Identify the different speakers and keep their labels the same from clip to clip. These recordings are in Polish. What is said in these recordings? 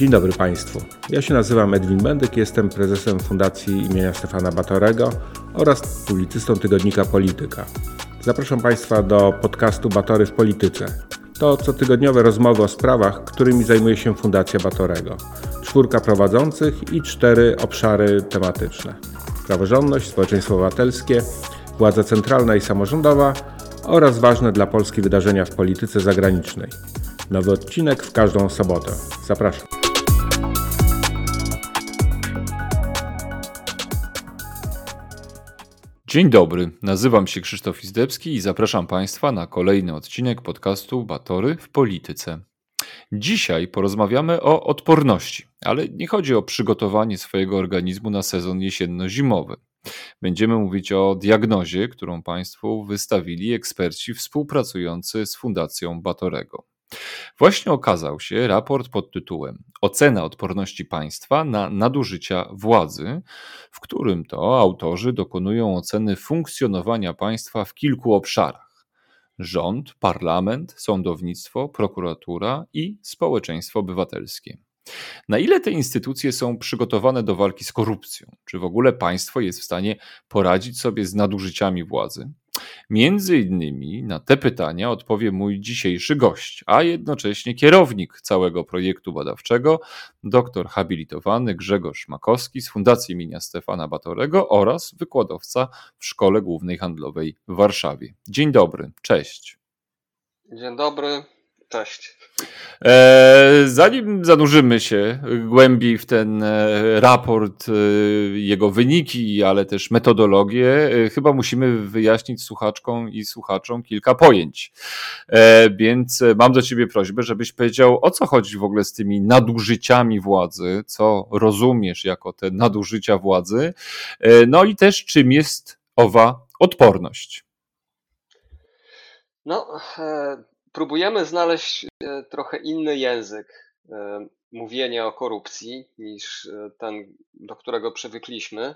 Speaker 1: Dzień dobry Państwu. Ja się nazywam Edwin Bendyk, jestem prezesem Fundacji imienia Stefana Batorego oraz publicystą tygodnika Polityka. Zapraszam Państwa do podcastu Batory w Polityce. To cotygodniowe rozmowy o sprawach, którymi zajmuje się Fundacja Batorego. Czwórka prowadzących i cztery obszary tematyczne. Praworządność, społeczeństwo obywatelskie, władza centralna i samorządowa oraz ważne dla Polski wydarzenia w polityce zagranicznej. Nowy odcinek w każdą sobotę. Zapraszam.
Speaker 2: Dzień dobry, nazywam się Krzysztof Izdebski i zapraszam Państwa na kolejny odcinek podcastu Batory w Polityce. Dzisiaj porozmawiamy o odporności, ale nie chodzi o przygotowanie swojego organizmu na sezon jesienno-zimowy. Będziemy mówić o diagnozie, którą Państwu wystawili eksperci współpracujący z Fundacją Batorego. Właśnie okazał się raport pod tytułem Ocena odporności państwa na nadużycia władzy, w którym to autorzy dokonują oceny funkcjonowania państwa w kilku obszarach: rząd, parlament, sądownictwo, prokuratura i społeczeństwo obywatelskie. Na ile te instytucje są przygotowane do walki z korupcją? Czy w ogóle państwo jest w stanie poradzić sobie z nadużyciami władzy? Między innymi na te pytania odpowie mój dzisiejszy gość, a jednocześnie kierownik całego projektu badawczego, doktor habilitowany Grzegorz Makowski z Fundacji imienia Stefana Batorego oraz wykładowca w Szkole Głównej Handlowej w Warszawie. Dzień dobry, cześć.
Speaker 3: Dzień dobry, cześć.
Speaker 2: E, zanim zanurzymy się głębiej w ten e, raport, e, jego wyniki, ale też metodologię, chyba musimy wyjaśnić słuchaczkom i słuchaczom kilka pojęć. Więc mam do Ciebie prośbę, żebyś powiedział, o co chodzi w ogóle z tymi nadużyciami władzy, co rozumiesz jako te nadużycia władzy, no i też czym jest owa odporność.
Speaker 3: No, próbujemy znaleźć e, trochę inny język e, mówienia o korupcji niż e, ten, do którego przywykliśmy.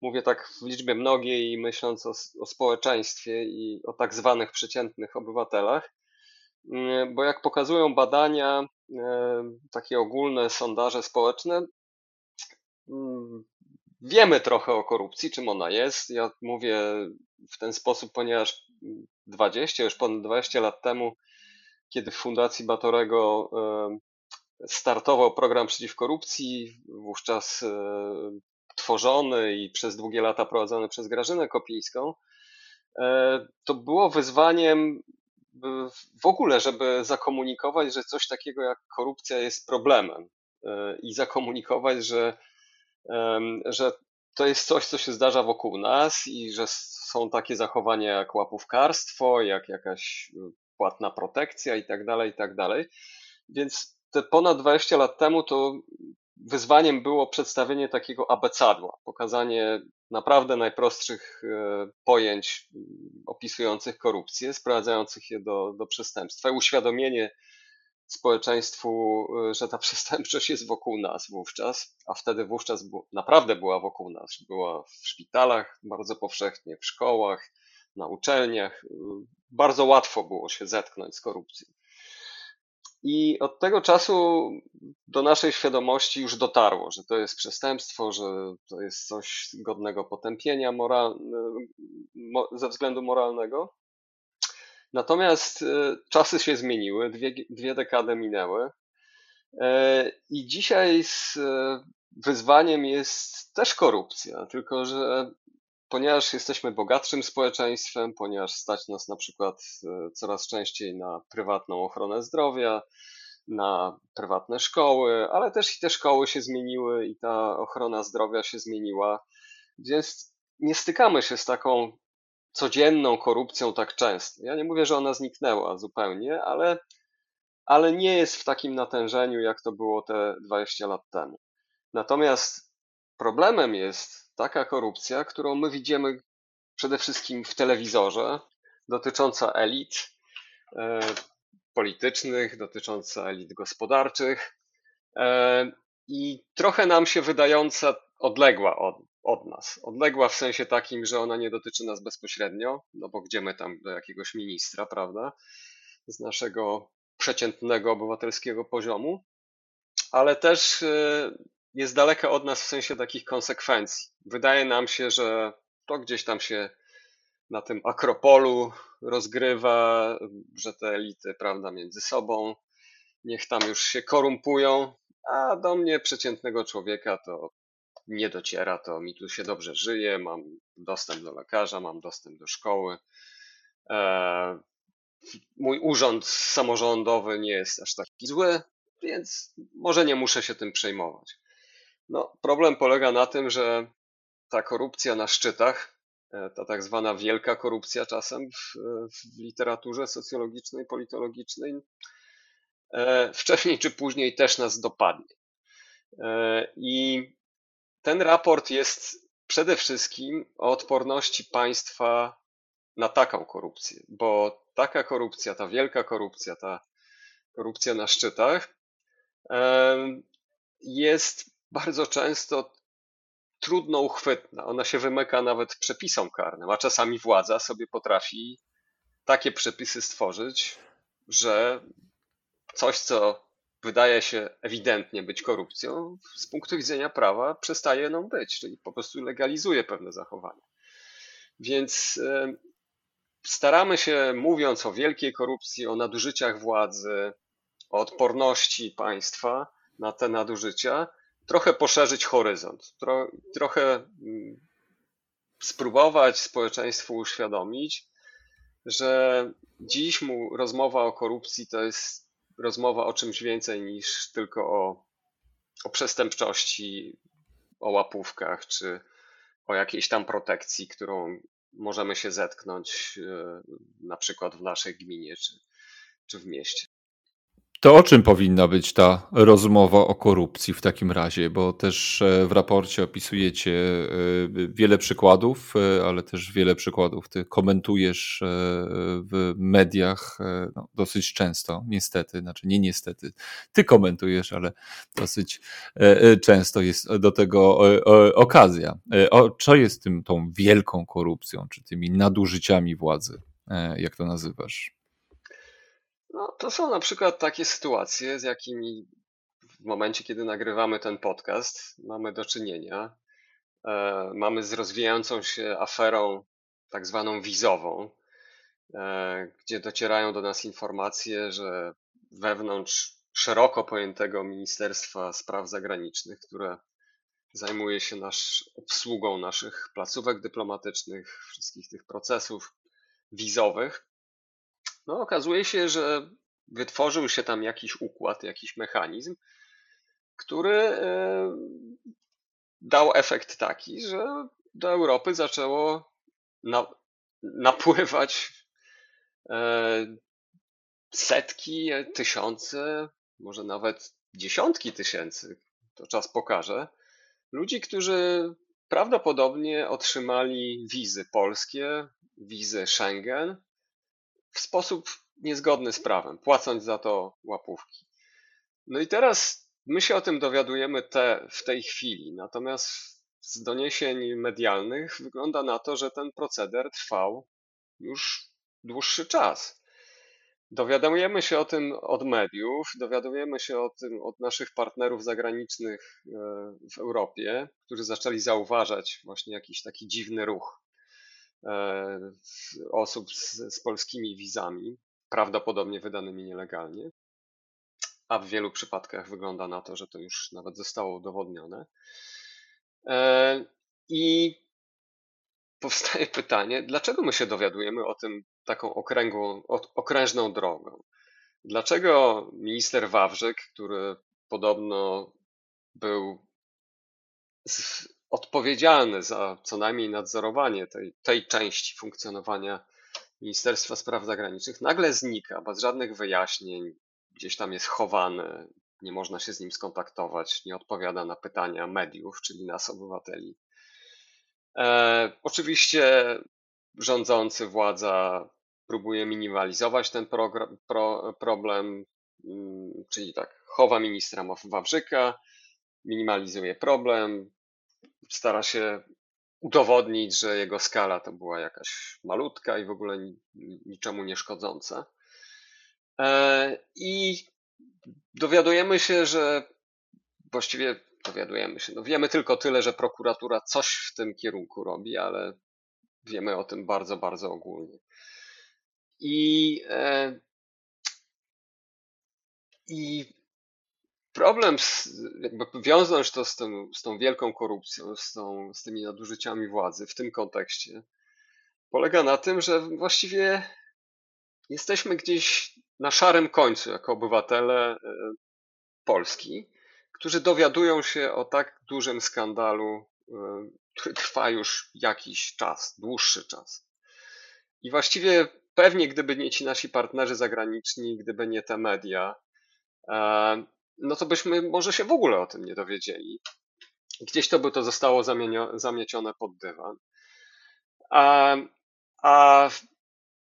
Speaker 3: Mówię tak w liczbie mnogiej i myśląc o, o społeczeństwie i o tak zwanych przeciętnych obywatelach, mm, bo jak pokazują badania, takie ogólne sondaże społeczne, mm, wiemy trochę o korupcji, czym ona jest. Ja mówię w ten sposób, ponieważ 20, już ponad 20 lat temu, kiedy w Fundacji Batorego startował program przeciw korupcji, wówczas e, tworzony i przez długie lata prowadzony przez Grażynę Kopińską, e, to było wyzwaniem w ogóle, żeby zakomunikować, że coś takiego jak korupcja jest problemem e, i zakomunikować, że, że to jest coś, co się zdarza wokół nas i że są takie zachowania jak łapówkarstwo, jak jakaś y, płatna protekcja i tak dalej, i tak dalej. Więc te ponad 20 lat temu to wyzwaniem było przedstawienie takiego abecadła, pokazanie naprawdę najprostszych y, pojęć y, opisujących korupcję, sprowadzających je do, do przestępstwa uświadomienie społeczeństwu, y, że ta przestępczość jest wokół nas wówczas, a wtedy wówczas naprawdę była wokół nas. Była w szpitalach bardzo powszechnie, w szkołach, na uczelniach. Y, bardzo łatwo było się zetknąć z korupcją. I od tego czasu do naszej świadomości już dotarło, że to jest przestępstwo, że to jest coś godnego potępienia moral... Y, ze względu moralnego. Natomiast e, czasy się zmieniły, dwie, dwie dekady minęły e, i dzisiaj z e, wyzwaniem jest też korupcja, tylko że ponieważ jesteśmy bogatszym społeczeństwem, ponieważ stać nas na przykład coraz częściej na prywatną ochronę zdrowia, na prywatne szkoły, ale też i te szkoły się zmieniły i ta ochrona zdrowia się zmieniła, więc nie stykamy się z taką codzienną korupcją tak często. Ja nie mówię, że ona zniknęła zupełnie, ale, ale nie jest w takim natężeniu, jak to było te 20 lat temu. Natomiast problemem jest taka korupcja, którą my widzimy przede wszystkim w telewizorze, dotycząca elit e, politycznych, dotycząca elit gospodarczych e, i trochę nam się wydająca odległa od, od nas. Odległa w sensie takim, że ona nie dotyczy nas bezpośrednio, no bo gdzie my tam do jakiegoś ministra, prawda, z naszego przeciętnego obywatelskiego poziomu. ale też jest daleka od nas w sensie takich konsekwencji. Wydaje nam się, że to gdzieś tam się na tym akropolu rozgrywa, że te elity, prawda, między sobą, niech tam już się korumpują, a do mnie przeciętnego człowieka to nie dociera, to mi tu się dobrze żyje, mam dostęp do lekarza, mam dostęp do szkoły. E, mój urząd samorządowy nie jest aż taki zły, więc może nie muszę się tym przejmować. No, problem polega na tym, że ta korupcja na szczytach, e, ta tak zwana wielka korupcja czasem w, w literaturze socjologicznej, politologicznej, e, wcześniej czy później też nas dopadnie. I ten raport jest przede wszystkim o odporności państwa na taką korupcję, bo taka korupcja, ta wielka korupcja, ta korupcja na szczytach jest bardzo często trudno uchwytna. Ona się wymyka nawet przepisom karnym, a czasami władza sobie potrafi takie przepisy stworzyć, że coś, co wydaje się ewidentnie być korupcją, z punktu widzenia prawa przestaje nią być, czyli po prostu legalizuje pewne zachowania. Więc e, staramy się, mówiąc o wielkiej korupcji, o nadużyciach władzy, o odporności państwa na te nadużycia, trochę poszerzyć horyzont, tro, trochę mm, spróbować społeczeństwu uświadomić, że dziś mu rozmowa o korupcji to jest rozmowa o czymś więcej niż tylko o, o przestępczości, o łapówkach, czy o jakiejś tam protekcji, którą możemy się zetknąć e, na przykład w naszej gminie czy, czy w mieście.
Speaker 2: To o czym powinna być ta rozmowa o korupcji w takim razie? Bo też e, w raporcie opisujecie e, wiele przykładów, e, ale też wiele przykładów ty komentujesz w mediach no, dosyć często, niestety, znaczy nie niestety, ty komentujesz, ale dosyć często jest do tego okazja. O, co jest tym tą wielką korupcją, czy tymi nadużyciami władzy, jak to nazywasz?
Speaker 3: No, to są na przykład takie sytuacje, z jakimi w momencie, kiedy nagrywamy ten podcast, mamy do czynienia. E, mamy z rozwijającą się aferą, tak zwaną wizową, e, gdzie docierają do nas informacje, że wewnątrz szeroko pojętego Ministerstwa Spraw Zagranicznych, które zajmuje się nasz, obsługą naszych placówek dyplomatycznych, wszystkich tych procesów wizowych, no, okazuje się, że wytworzył się tam jakiś układ, jakiś mechanizm, który e, dał efekt taki, że do Europy zaczęło na, napływać e, setki, tysiące, może nawet dziesiątki tysięcy, to czas pokaże, ludzi, którzy prawdopodobnie otrzymali wizy polskie, wizy Schengen, w sposób niezgodny z prawem, płacąc za to łapówki. No i teraz my się o tym dowiadujemy te, w tej chwili, natomiast z doniesień medialnych wygląda na to, że ten proceder trwał już dłuższy czas. Dowiadujemy się o tym od mediów, dowiadujemy się o tym od naszych partnerów zagranicznych e, w Europie, którzy zaczęli zauważać właśnie jakiś taki dziwny ruch osób z, z polskimi wizami, prawdopodobnie wydanymi nielegalnie, a w wielu przypadkach wygląda na to, że to już nawet zostało udowodnione. E, I powstaje pytanie, dlaczego my się dowiadujemy o tym taką okręgłą, okrężną drogą? Dlaczego minister Wawrzyk, który podobno był z, odpowiedzialny za co najmniej nadzorowanie tej, tej części funkcjonowania Ministerstwa Spraw Zagranicznych nagle znika bez żadnych wyjaśnień, gdzieś tam jest chowany, nie można się z nim skontaktować, nie odpowiada na pytania mediów, czyli nas, obywateli. E, oczywiście rządzący, władza próbuje minimalizować ten program, pro, problem, mm, czyli tak, chowa ministra Wawrzyka, minimalizuje problem, stara się udowodnić, że jego skala to była jakaś malutka i w ogóle niczemu nie szkodząca. E, I dowiadujemy się, że właściwie dowiadujemy się. No wiemy tylko tyle, że prokuratura coś w tym kierunku robi, ale wiemy o tym bardzo, bardzo ogólnie. I, e, i problem, z, jakby wiążąc to z, tym, z tą wielką korupcją, z, tą, z tymi nadużyciami władzy w tym kontekście, polega na tym, że właściwie jesteśmy gdzieś na szarym końcu jako obywatele e, Polski, którzy dowiadują się o tak dużym skandalu, e, który trwa już jakiś czas, dłuższy czas. I właściwie pewnie gdyby nie ci nasi partnerzy zagraniczni, gdyby nie te media, e, no to byśmy może się w ogóle o tym nie dowiedzieli. Gdzieś to by to zostało zamiecione pod dywan. A, a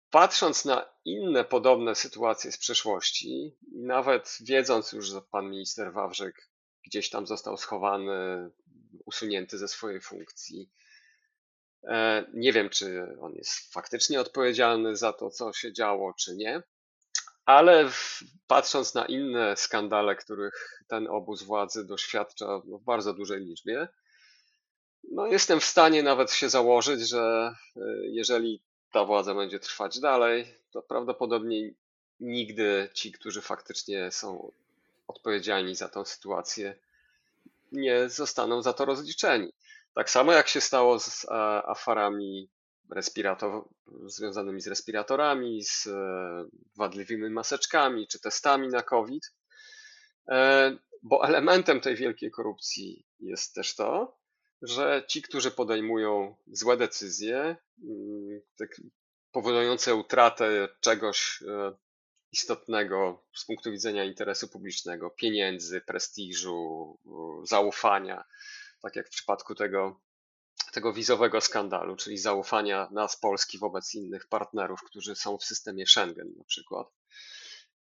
Speaker 3: patrząc na inne podobne sytuacje z przeszłości, nawet wiedząc już, że pan minister Wawrzyk gdzieś tam został schowany, usunięty ze swojej funkcji, e, nie wiem, czy on jest faktycznie odpowiedzialny za to, co się działo, czy nie. Ale patrząc na inne skandale, których ten obóz władzy doświadcza w bardzo dużej liczbie, no jestem w stanie nawet się założyć, że e, jeżeli ta władza będzie trwać dalej, to prawdopodobnie nigdy ci, którzy faktycznie są odpowiedzialni za tę sytuację, nie zostaną za to rozliczeni. Tak samo jak się stało z afarami respirator, związanymi z respiratorami, z e, wadliwymi maseczkami czy testami na COVID. E, bo elementem tej wielkiej korupcji jest też to, że ci, którzy podejmują złe decyzje, mm, powodujące utratę czegoś e, istotnego z punktu widzenia interesu publicznego, pieniędzy, prestiżu, zaufania, tak jak w przypadku tego tego wizowego skandalu, czyli zaufania nas, Polski, wobec innych partnerów, którzy są w systemie Schengen na przykład.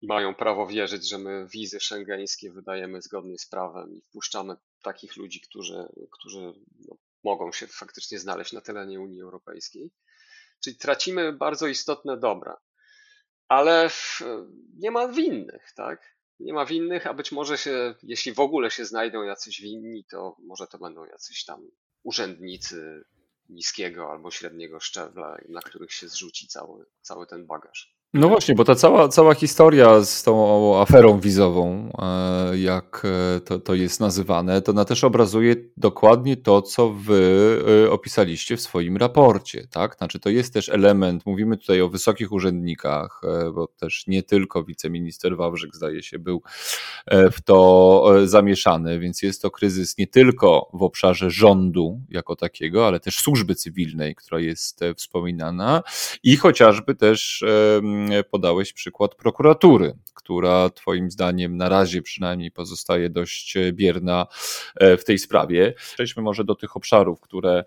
Speaker 3: I mają prawo wierzyć, że my wizy szengeńskie wydajemy zgodnie z prawem i wpuszczamy takich ludzi, którzy, którzy no, mogą się faktycznie znaleźć na terenie Unii Europejskiej. Czyli tracimy bardzo istotne dobra, ale nie ma winnych, tak? Nie ma winnych, a być może się, jeśli w ogóle się znajdą jacyś winni, to może to będą jacyś tam urzędnicy niskiego albo średniego szczebla, na których się zrzuci cały, cały ten bagaż.
Speaker 2: No właśnie, bo ta cała, cała historia z tą aferą wizową, e, jak e, to, to jest nazywane, to ona też obrazuje dokładnie to, co wy e, opisaliście w swoim raporcie. Tak? Znaczy, to jest też element, mówimy tutaj o wysokich urzędnikach, bo też nie tylko wiceminister Wawrzyk, zdaje się, był w to zamieszany, więc jest to kryzys nie tylko w obszarze rządu jako takiego, ale też służby cywilnej, która jest wspominana i chociażby też podałeś przykład prokuratury, która Twoim zdaniem na razie przynajmniej pozostaje dość bierna e, w tej sprawie. Przejdźmy może do tych obszarów, które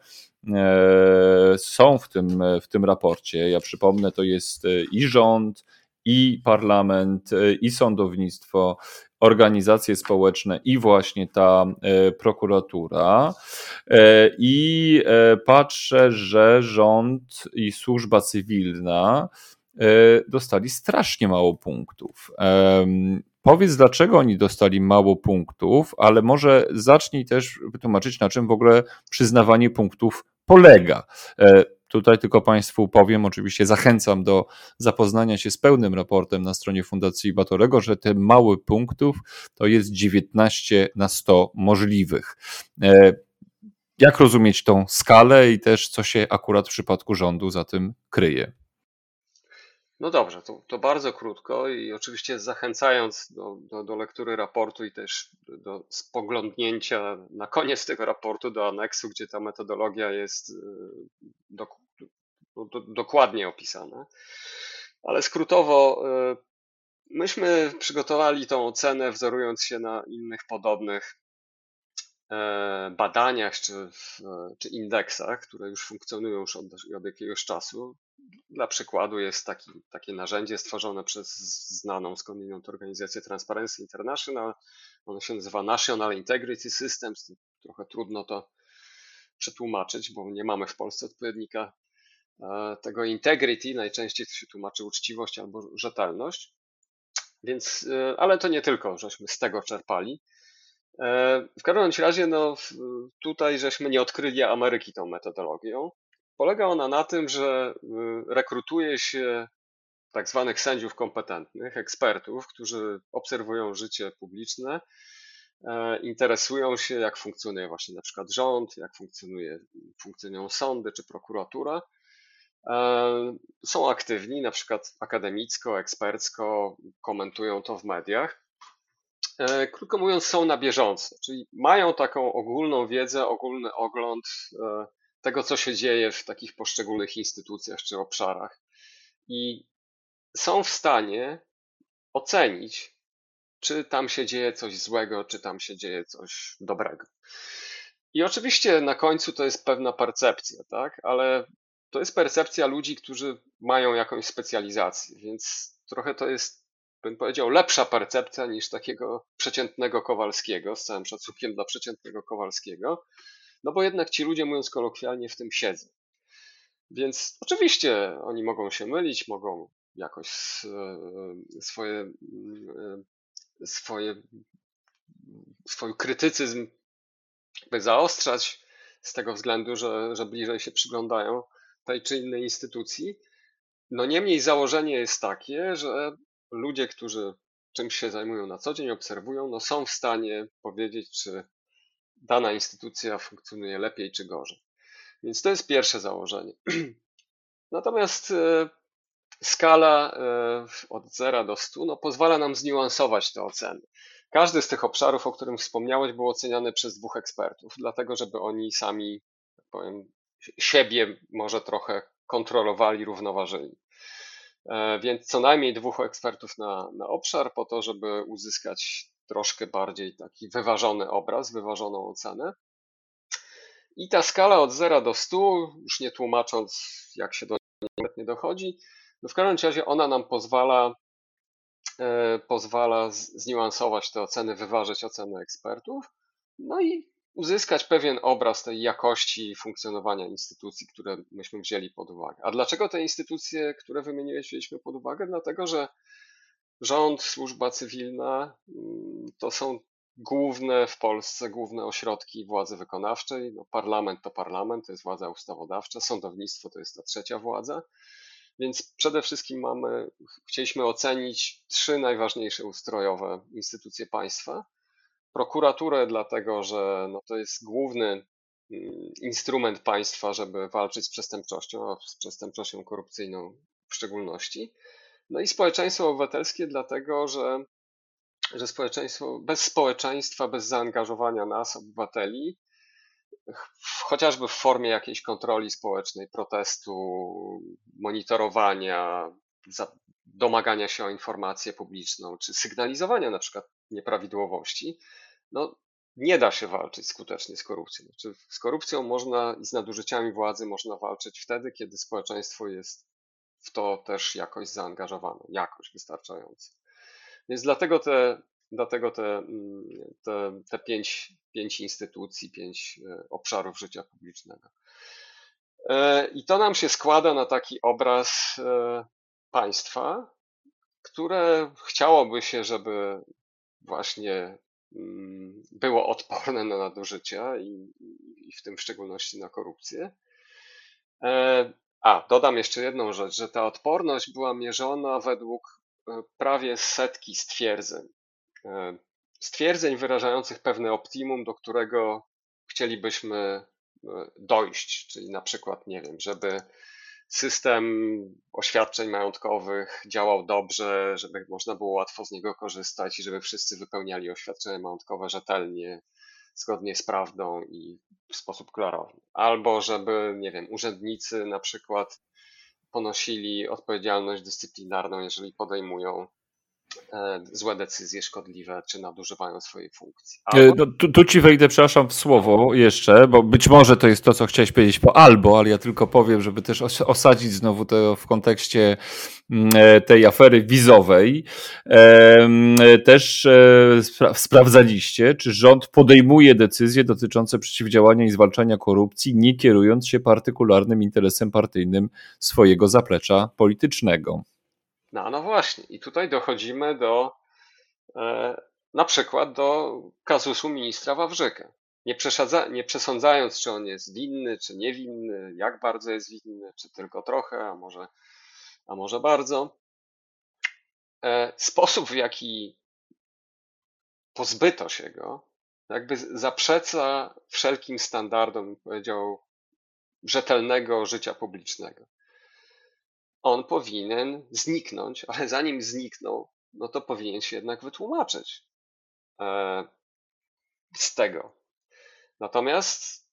Speaker 2: e, są w tym, w tym raporcie. Ja przypomnę, to jest e, i rząd, i parlament, i sądownictwo, organizacje społeczne i właśnie ta prokuratura. I patrzę, że rząd i służba cywilna E, dostali strasznie mało punktów. Powiedz, dlaczego oni dostali mało punktów, ale może zacznij też wytłumaczyć, na czym w ogóle przyznawanie punktów polega. E, tutaj tylko Państwu powiem, oczywiście zachęcam do zapoznania się z pełnym raportem na stronie Fundacji Batorego, że te małe punktów to jest 19 na 100 możliwych. E, jak rozumieć tą skalę i też co się akurat w przypadku rządu za tym kryje?
Speaker 3: No dobrze, to, to bardzo krótko i oczywiście zachęcając do, do, do lektury raportu i też do spoglądnięcia na koniec tego raportu do aneksu, gdzie ta metodologia jest y, do, do, dokładnie opisana. Ale skrótowo, y, myśmy przygotowali tą ocenę wzorując się na innych podobnych badaniach czy, czy indeksach, które już funkcjonują już od, od jakiegoś czasu. Dla przykładu jest taki, takie narzędzie stworzone przez znaną skądinąd organizację Transparency International. Ono się nazywa National Integrity Systems. Trochę trudno to przetłumaczyć, bo nie mamy w Polsce odpowiednika e, tego integrity. Najczęściej to się tłumaczy uczciwość albo rzetelność. Więc, e, ale to nie tylko, żeśmy z tego czerpali. W każdym razie, no, tutaj żeśmy nie odkryli Ameryki tą metodologią. Polega ona na tym, że rekrutuje się tak zwanych sędziów kompetentnych, ekspertów, którzy obserwują życie publiczne, e, interesują się, jak funkcjonuje właśnie na przykład rząd, jak funkcjonuje, funkcjonują sądy czy prokuratura. E, są aktywni, na przykład akademicko, ekspercko, komentują to w mediach. E, krótko mówiąc, są na bieżąco, czyli mają taką ogólną wiedzę, ogólny ogląd tego, co się dzieje w takich poszczególnych instytucjach czy obszarach. I są w stanie ocenić, czy tam się dzieje coś złego, czy tam się dzieje coś dobrego. I oczywiście na końcu to jest pewna percepcja, tak? Ale to jest percepcja ludzi, którzy mają jakąś specjalizację, więc trochę to jest, bym powiedział, lepsza percepcja niż takiego przeciętnego Kowalskiego, z całym szacunkiem dla przeciętnego Kowalskiego, no bo jednak ci ludzie, mówiąc kolokwialnie, w tym siedzą. Więc oczywiście oni mogą się mylić, mogą jakoś e, swoje, e, swoje, swój krytycyzm zaostrzać z tego względu, że, że bliżej się przyglądają tej czy innej instytucji. No niemniej założenie jest takie, że ludzie, którzy czymś się zajmują na co dzień, obserwują, no są w stanie powiedzieć, czy dana instytucja funkcjonuje lepiej czy gorzej. Więc to jest pierwsze założenie. Natomiast e, skala e, od 0 do 100 no, pozwala nam zniuansować te oceny. Każdy z tych obszarów, o którym wspomniałeś, był oceniany przez dwóch ekspertów, dlatego żeby oni sami, tak powiem, siebie może trochę kontrolowali, równoważyli. E, więc co najmniej dwóch ekspertów na, na obszar, po to, żeby uzyskać troszkę bardziej taki wyważony obraz, wyważoną ocenę. I ta skala od 0 do 100, już nie tłumacząc, jak się do niej nie dochodzi, no w każdym razie ona nam pozwala, e, pozwala zniuansować te oceny, wyważyć oceny ekspertów, no i uzyskać pewien obraz tej jakości funkcjonowania instytucji, które myśmy wzięli pod uwagę. A dlaczego te instytucje, które wymieniłeś, wzięliśmy pod uwagę? Dlatego, że rząd, służba cywilna mm, to są główne w Polsce, główne ośrodki władzy wykonawczej. No, parlament to parlament, to jest władza ustawodawcza, sądownictwo to jest ta trzecia władza. Więc przede wszystkim mamy, chcieliśmy ocenić trzy najważniejsze ustrojowe instytucje państwa. Prokuraturę, dlatego że no to jest główny mm, instrument państwa, żeby walczyć z przestępczością, a z przestępczością korupcyjną w szczególności. No i społeczeństwo obywatelskie, dlatego że, że społeczeństwo, bez społeczeństwa, bez zaangażowania nas, obywateli, chociażby w formie jakiejś kontroli społecznej, protestu, monitorowania, domagania się o informację publiczną, czy sygnalizowania na przykład nieprawidłowości, no nie da się walczyć skutecznie z korupcją. Znaczy, z korupcją można i z nadużyciami władzy można walczyć wtedy, kiedy społeczeństwo jest w to też jakoś zaangażowane, jakoś wystarczająco. Więc dlatego te Dlatego te, mm, te, te pięć, pięć instytucji, pięć e, obszarów życia publicznego. E, I to nam się składa na taki obraz e, państwa, które chciałoby się, żeby właśnie było odporne na nadużycia i, i w tym w szczególności na korupcję. A, dodam jeszcze jedną rzecz, że ta odporność była mierzona według prawie setki stwierdzeń. E, stwierdzeń wyrażających pewne optimum, do którego chcielibyśmy e, dojść, czyli na przykład, nie wiem, żeby system oświadczeń majątkowych działał dobrze, żeby można było łatwo z niego korzystać i żeby wszyscy wypełniali oświadczenia majątkowe rzetelnie, zgodnie z prawdą i w sposób klarowny. Albo żeby, nie wiem, urzędnicy na przykład ponosili odpowiedzialność dyscyplinarną, jeżeli podejmują złe decyzje szkodliwe, czy nadużywają swojej funkcji.
Speaker 2: E, albo... No, tu, tu, ci wejdę, przepraszam, w słowo jeszcze, bo być może to jest to, co chciałeś powiedzieć po albo, ale ja tylko powiem, żeby też osadzić znowu to w kontekście mm, e, tej afery wizowej. Też spra sprawdzaliście, czy rząd podejmuje decyzje dotyczące przeciwdziałania i zwalczania korupcji, nie kierując się partykularnym interesem partyjnym swojego zaplecza politycznego.
Speaker 3: No, no właśnie, i tutaj dochodzimy do e, na przykład do kazusu ministra Wawrzyka. Nie, nie przesądzając, czy on jest winny, czy niewinny, jak bardzo jest winny, czy tylko trochę, a może, a może bardzo. E, sposób, w jaki pozbyto się go, jakby zaprzeca wszelkim standardom, powiedział, rzetelnego życia publicznego. On powinien zniknąć, ale zanim zniknął, no to powinien się jednak wytłumaczyć e, z tego. Natomiast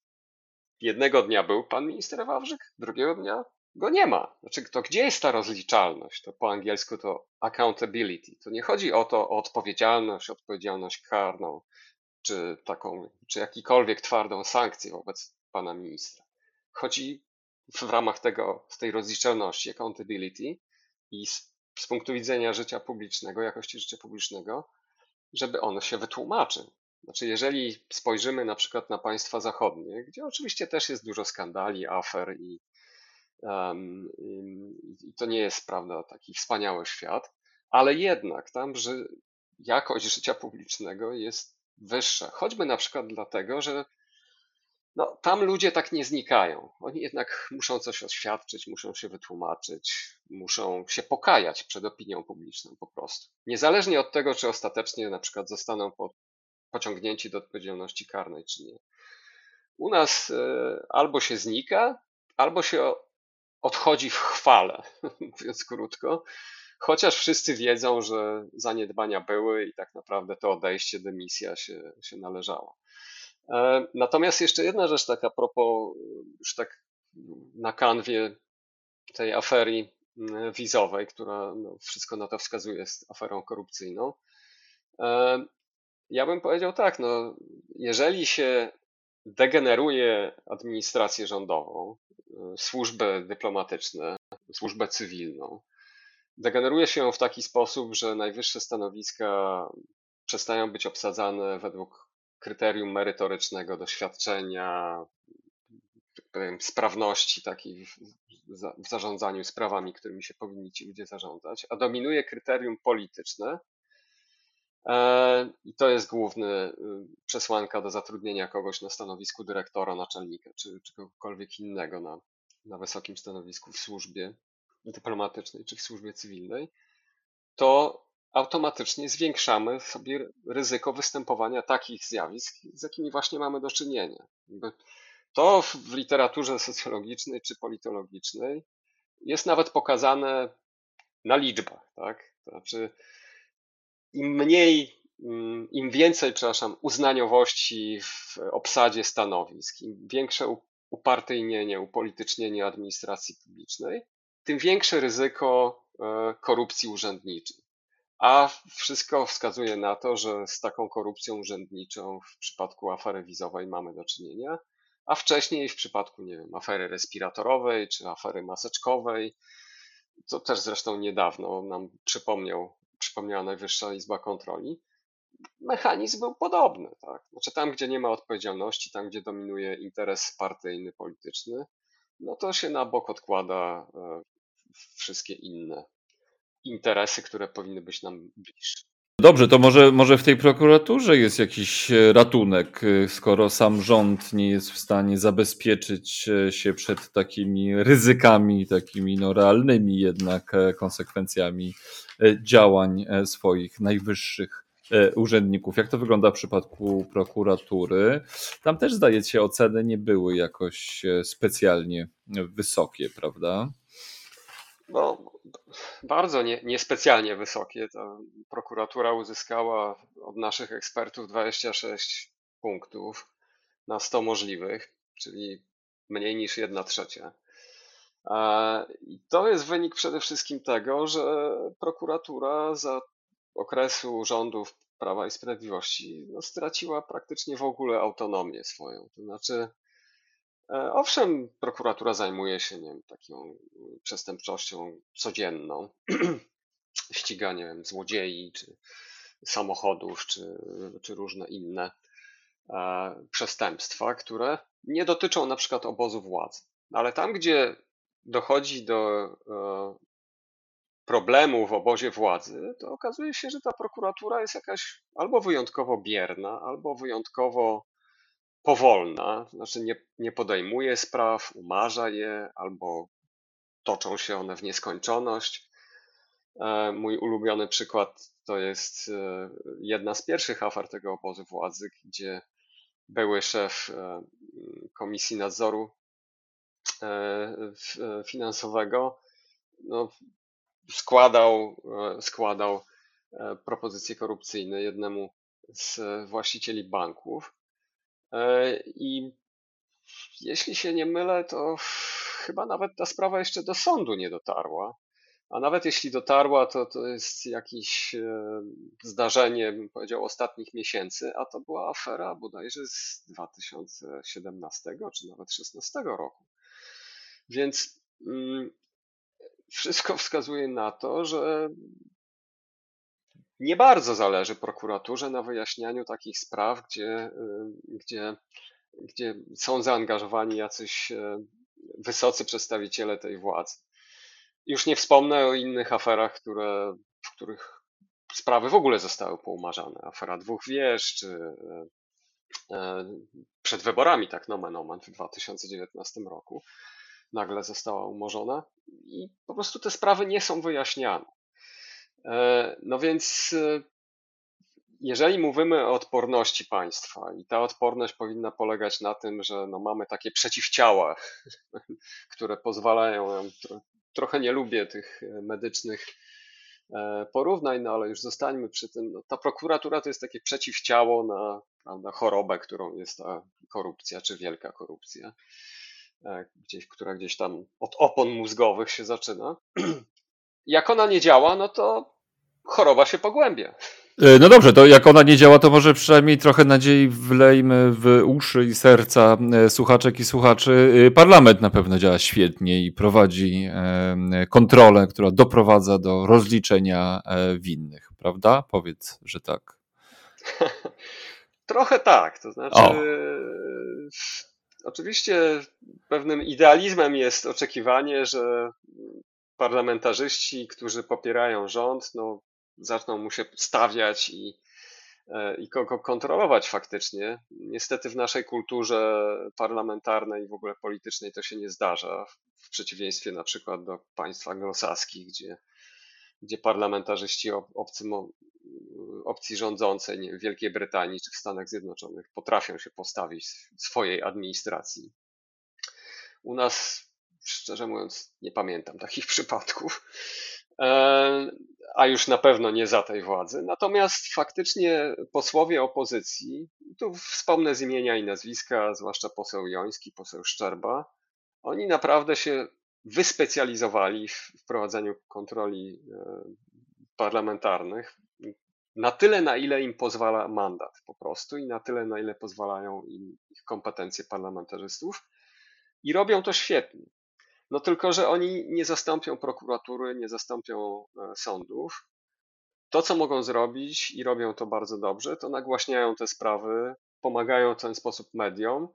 Speaker 3: jednego dnia był pan minister Wawrzyk, drugiego dnia go nie ma. Znaczy, to gdzie jest ta rozliczalność? To po angielsku to accountability. To nie chodzi o to, o odpowiedzialność, odpowiedzialność karną, czy taką, czy jakikolwiek twardą sankcję wobec pana ministra. Chodzi w ramach tego, z tej rozliczalności, accountability i z, z punktu widzenia życia publicznego, jakości życia publicznego, żeby ono się wytłumaczył. Znaczy, jeżeli spojrzymy na przykład na państwa zachodnie, gdzie oczywiście też jest dużo skandali, afer i, um, i to nie jest, prawda, taki wspaniały świat, ale jednak tam, że jakość życia publicznego jest wyższa. Choćby na przykład dlatego, że no, tam ludzie tak nie znikają. Oni jednak muszą coś oświadczyć, muszą się wytłumaczyć, muszą się pokajać przed opinią publiczną po prostu. Niezależnie od tego, czy ostatecznie na przykład zostaną pociągnięci do odpowiedzialności karnej, czy nie. U nas e, albo się znika, albo się odchodzi w chwale, mówiąc krótko, chociaż wszyscy wiedzą, że zaniedbania były i tak naprawdę to odejście, dymisja się, się należała. E, natomiast jeszcze jedna rzecz taka propos, już tak na kanwie tej afery mm, wizowej, która no, wszystko na to wskazuje, jest aferą korupcyjną. E, ja bym powiedział tak, no, jeżeli się degeneruje administrację rządową, e, służby dyplomatyczne, służbę cywilną, degeneruje się ją w taki sposób, że najwyższe stanowiska przestają być obsadzane według kryterium merytorycznego, doświadczenia, powiem, sprawności takiej w, w zarządzaniu sprawami, którymi się powinni ci ludzie zarządzać, a dominuje kryterium polityczne. E, I to jest główny y, przesłanka do zatrudnienia kogoś na stanowisku dyrektora, naczelnika, czy, czy kogokolwiek innego na, na wysokim stanowisku w służbie dyplomatycznej czy w służbie cywilnej, to automatycznie zwiększamy sobie ryzyko występowania takich zjawisk, z jakimi właśnie mamy do czynienia. To w literaturze socjologicznej czy politologicznej jest nawet pokazane na liczbach, tak? To znaczy, im mniej, mm, im więcej, przepraszam, uznaniowości w obsadzie stanowisk, im większe upartyjnienie, upolitycznienie administracji publicznej, tym większe ryzyko e, korupcji urzędniczej. A wszystko wskazuje na to, że z taką korupcją urzędniczą w przypadku afery wizowej mamy do czynienia, a wcześniej w przypadku, nie wiem, afery respiratorowej czy afery maseczkowej, to też zresztą niedawno nam przypomniał, przypomniała Najwyższa Izba Kontroli, mechanizm był podobny. Tak? Znaczy tam, gdzie nie ma odpowiedzialności, tam, gdzie dominuje interes partyjny, polityczny, no to się na bok odkłada e, wszystkie inne interesy, które powinny być nam bliższe.
Speaker 2: Dobrze, to może, może w tej prokuraturze jest jakiś e, ratunek, e, skoro sam rząd nie jest w stanie zabezpieczyć e, się przed takimi ryzykami, takimi no realnymi jednak konsekwencjami działań swoich najwyższych urzędników. Jak to wygląda w przypadku prokuratury? Tam też zdaje się oceny nie były jakoś specjalnie wysokie, prawda?
Speaker 3: No, bardzo nie, niespecjalnie wysokie. Ta prokuratura uzyskała od naszych ekspertów 26 punktów na 100 możliwych, czyli mniej niż 1 trzecia. I to jest wynik przede wszystkim tego, że prokuratura za okresu rządów Prawa i Sprawiedliwości no, straciła praktycznie w ogóle autonomię swoją. To znaczy, E, owszem, prokuratura zajmuje się nie wiem, taką przestępczością codzienną, ściganiem złodziei, czy samochodów, czy, czy różne inne e, przestępstwa, które nie dotyczą na przykład obozu władzy. Ale tam, gdzie dochodzi do e, problemu w obozie władzy, to okazuje się, że ta prokuratura jest jakaś albo wyjątkowo bierna, albo wyjątkowo powolna, znaczy nie, nie podejmuje spraw, umarza je, albo toczą się one w nieskończoność. E, mój ulubiony przykład to jest e, jedna z pierwszych afer tego obozu władzy, gdzie były szef e, Komisji Nadzoru Finansowego no, składał, składał propozycje korupcyjne jednemu z właścicieli banków. I jeśli się nie mylę, to chyba nawet ta sprawa jeszcze do sądu nie dotarła. A nawet jeśli dotarła, to to jest jakieś e, zdarzenie, bym powiedział, ostatnich miesięcy, a to była afera bodajże z 2017 czy nawet 2016 roku. Więc mm, wszystko wskazuje na to, że nie bardzo zależy prokuraturze na wyjaśnianiu takich spraw, gdzie, y, gdzie, gdzie są zaangażowani jacyś e, wysocy przedstawiciele tej władzy. Już nie wspomnę o innych aferach, które, w których sprawy w ogóle zostały poumarzane. Afera dwóch wież, czy e, przed wyborami, tak nomen omen, w 2019 roku nagle została umorzona i po prostu te sprawy nie są wyjaśniane. E, no więc jeżeli mówimy o odporności państwa i ta odporność powinna polegać na tym, że no mamy takie przeciwciała, które pozwalają nam trochę nie lubię tych e, medycznych e, porównań, no ale już zostańmy przy tym. No, ta prokuratura to jest takie przeciwciało na prawda, chorobę, którą jest ta korupcja, czy wielka korupcja, e, gdzieś, która gdzieś tam od opon mózgowych się zaczyna. Jak ona nie działa, no to choroba się pogłębia.
Speaker 2: E, no dobrze, to jak ona nie działa, to może przynajmniej trochę nadziei wlejmy w uszy i serca e, słuchaczek i słuchaczy. E, parlament na pewno działa świetnie i prowadzi kontrolę, która doprowadza do rozliczenia winnych, prawda? Powiedz, że tak.
Speaker 3: Trochę tak, to znaczy. O. Oczywiście pewnym idealizmem jest oczekiwanie, że parlamentarzyści, którzy popierają rząd, no, zaczną mu się stawiać i, e, i kogo kontrolować faktycznie. Niestety w naszej kulturze parlamentarnej i w ogóle politycznej to się nie zdarza, w przeciwieństwie na przykład do państw anglosaskich, gdzie, gdzie parlamentarzyści obcy, opcji rządzącej nie, w Wielkiej Brytanii czy w Stanach Zjednoczonych potrafią się postawić swojej administracji. U nas, szczerze mówiąc, nie pamiętam takich przypadków. E, a już na pewno nie za tej władzy. Natomiast faktycznie posłowie opozycji, tu wspomnę z imienia i nazwiska, zwłaszcza poseł Joński, poseł Szczerba, oni naprawdę się wyspecjalizowali w wprowadzaniu kontroli e, parlamentarnych na tyle, na ile im pozwala mandat po prostu i na tyle, na ile pozwalają im ich kompetencje parlamentarzystów. I robią to świetnie. No tylko, że oni nie zastąpią prokuratury, nie zastąpią e, sądów. To, co mogą zrobić i robią to bardzo dobrze, to nagłaśniają te sprawy, pomagają w ten sposób mediom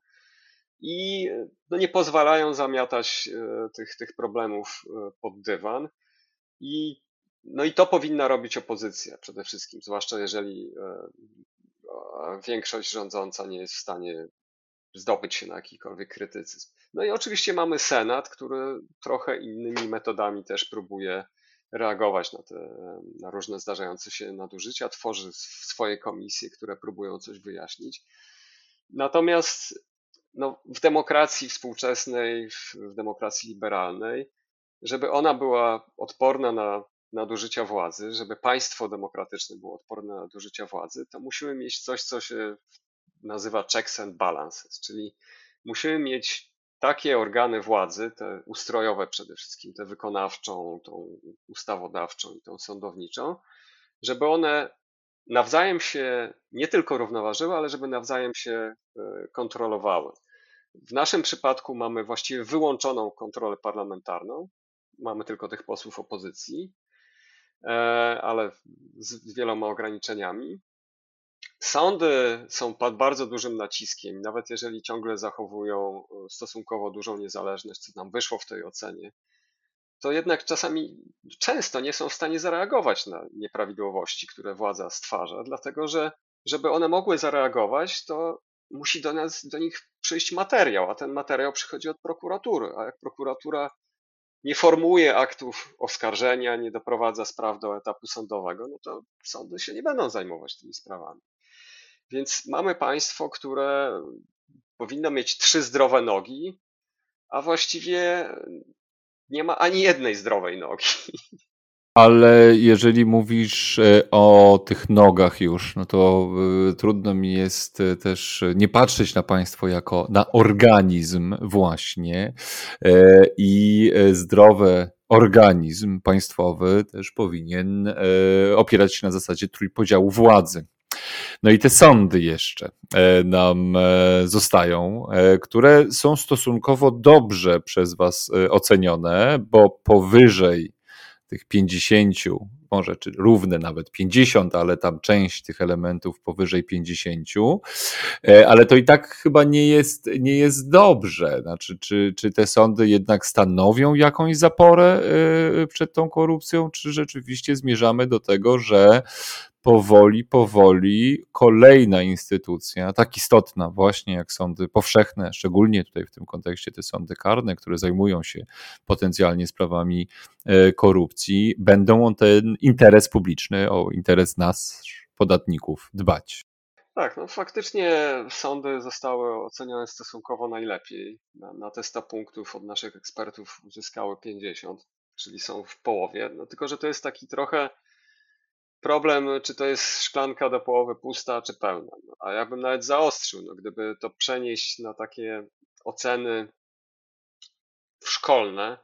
Speaker 3: i no, nie pozwalają zamiatać e, tych, tych problemów e, pod dywan. I, no i to powinna robić opozycja przede wszystkim, zwłaszcza jeżeli większość rządząca nie jest w stanie zdobyć się na jakikolwiek krytycyzm. No i oczywiście mamy Senat, który trochę innymi metodami też próbuje reagować na te na różne zdarzające się nadużycia, tworzy swoje komisje, które próbują coś wyjaśnić. Natomiast no, w demokracji współczesnej, w, demokracji liberalnej, żeby ona była odporna na nadużycia władzy, żeby państwo demokratyczne było odporne na nadużycia władzy, to musimy mieć coś, co się nazywa checks and balances, czyli musimy mieć takie organy władzy, te ustrojowe przede wszystkim, tę wykonawczą, tą ustawodawczą i tą sądowniczą, żeby one nawzajem się nie tylko równoważyły, ale żeby nawzajem się e, kontrolowały. W naszym przypadku mamy właściwie wyłączoną kontrolę parlamentarną. Mamy tylko tych posłów opozycji, e, ale z wieloma ograniczeniami. Sądy są pod bardzo dużym naciskiem, nawet jeżeli ciągle zachowują e, stosunkowo dużą niezależność, co nam wyszło w tej ocenie, to jednak czasami, często nie są w stanie zareagować na nieprawidłowości, które władza stwarza, dlatego że, żeby one mogły zareagować, to musi do nas, do nich przyjść materiał, a ten materiał przychodzi od prokuratury, a jak prokuratura nie formułuje aktów oskarżenia, nie doprowadza spraw do etapu sądowego, no to sądy się nie będą zajmować tymi sprawami. Więc mamy państwo, które powinno mieć trzy zdrowe nogi, a właściwie nie ma ani jednej zdrowej nogi.
Speaker 2: Ale jeżeli mówisz e, o tych nogach już, no to e, trudno mi jest e, też nie patrzeć na państwo jako na organizm właśnie i zdrowy organizm państwowy też powinien opierać się na zasadzie trójpodziału władzy. No i te sądy jeszcze nam zostają, które są stosunkowo dobrze przez Was ocenione, bo powyżej tych 50, może czy równe nawet 50, ale tam część tych elementów powyżej 50, e, ale to i tak chyba nie jest, nie jest dobrze. Znaczy, czy, czy te sądy jednak stanowią jakąś zaporę e, przed tą korupcją, czy rzeczywiście zmierzamy do tego, że powoli, powoli kolejna instytucja, tak istotna właśnie jak sądy powszechne, szczególnie tutaj w tym kontekście te sądy karne, które zajmują się potencjalnie sprawami e, korupcji, będą o ten interes publiczny, o interes nas, podatników, dbać.
Speaker 3: Tak, no faktycznie sądy zostały ocenione stosunkowo najlepiej. Na, na te 100 punktów od naszych ekspertów uzyskały 50, czyli są w połowie. No tylko, że to jest taki trochę problem, czy to jest szklanka do połowy pusta, czy pełna. No, a ja bym nawet zaostrzył, no, gdyby to przenieść na takie oceny szkolne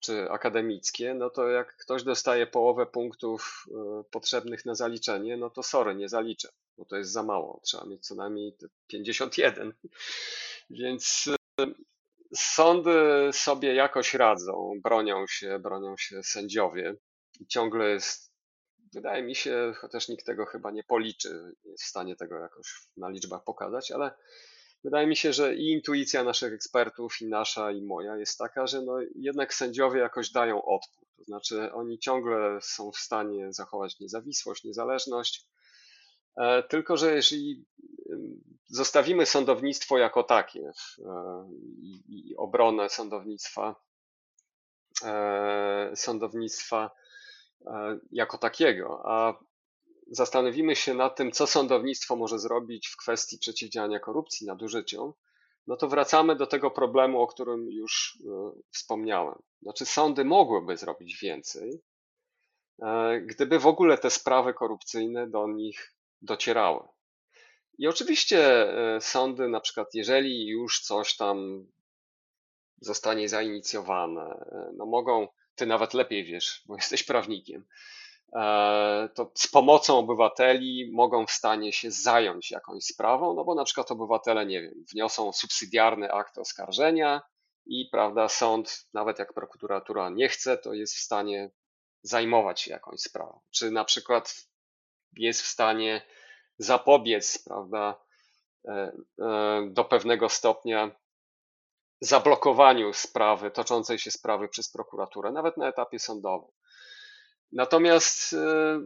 Speaker 3: czy akademickie, no to jak ktoś dostaje połowę punktów y, potrzebnych na zaliczenie, no to sorry, nie zaliczę, bo to jest za mało. Trzeba mieć co najmniej 51. Więc y, sądy sobie jakoś radzą, bronią się, bronią się sędziowie. Ciągle jest Wydaje mi się, chociaż nikt tego chyba nie policzy, nie jest w stanie tego jakoś na liczbach pokazać, ale wydaje mi się, że i intuicja naszych ekspertów, i nasza, i moja jest taka, że no jednak sędziowie jakoś dają odpór. To znaczy, oni ciągle są w stanie zachować niezawisłość, niezależność. E, tylko, że jeżeli zostawimy sądownictwo jako takie e, i obronę sądownictwa, e, sądownictwa jako takiego, a zastanowimy się nad tym, co sądownictwo może zrobić w kwestii przeciwdziałania korupcji, nadużyciom, no to wracamy do tego problemu, o którym już e, wspomniałem. Znaczy, sądy mogłyby zrobić więcej, e, gdyby w ogóle te sprawy korupcyjne do nich docierały. I oczywiście sądy, na przykład, jeżeli już coś tam zostanie zainicjowane, no mogą ty nawet lepiej wiesz, bo jesteś prawnikiem, e, to z pomocą obywateli mogą w stanie się zająć jakąś sprawą, no bo na przykład obywatele, nie wiem, wniosą subsydiarny akt oskarżenia i, prawda, sąd, nawet jak prokuratura nie chce, to jest w stanie zajmować się jakąś sprawą. Czy na przykład jest w stanie zapobiec, prawda, e, e, do pewnego stopnia zablokowaniu sprawy, toczącej się sprawy przez prokuraturę, nawet na etapie sądowym. Natomiast e,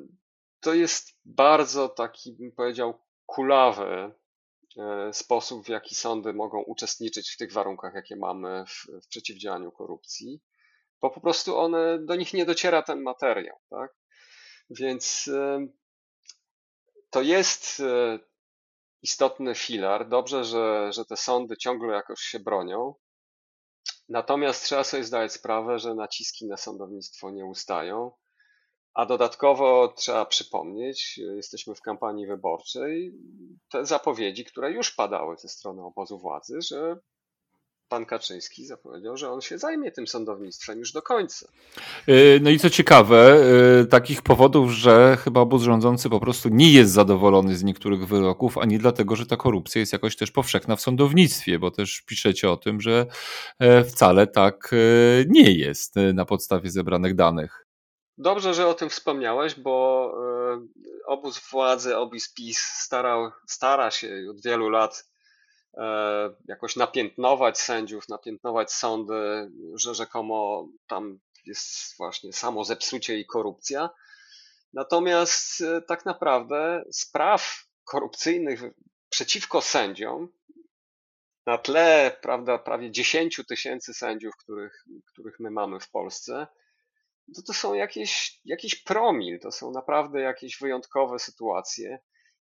Speaker 3: to jest bardzo taki, bym powiedział, kulawy e, sposób, w jaki sądy mogą uczestniczyć w tych warunkach, jakie mamy w, w przeciwdziałaniu korupcji, bo po prostu one, do nich nie dociera ten materiał, tak? Więc e, to jest istotny filar. Dobrze, że, że te sądy ciągle jakoś się bronią. Natomiast trzeba sobie zdać sprawę, że naciski na sądownictwo nie ustają. A dodatkowo trzeba przypomnieć, jesteśmy w kampanii wyborczej, te zapowiedzi, które już padały ze strony obozu władzy, że pan Kaczyński zapowiedział, że on się zajmie tym sądownictwem już do końca.
Speaker 2: Y, no i co ciekawe, y, takich powodów, że chyba obóz rządzący po prostu nie jest zadowolony z niektórych wyroków, a nie dlatego, że ta korupcja jest jakoś też powszechna w sądownictwie, bo też piszecie o tym, że e, wcale tak e, nie jest e, na podstawie zebranych danych.
Speaker 3: Dobrze, że o tym wspomniałeś, bo obóz władzy, obóz PiS starał, stara się od wielu lat E, jakoś napiętnować sędziów, napiętnować sądy, że rzekomo tam jest właśnie samo zepsucie i korupcja. Natomiast e, tak naprawdę spraw korupcyjnych przeciwko sędziom na tle prawda, prawie 10 tysięcy sędziów, których, których my mamy w Polsce, to, to są jakieś, jakiś promil, to są naprawdę jakieś wyjątkowe sytuacje.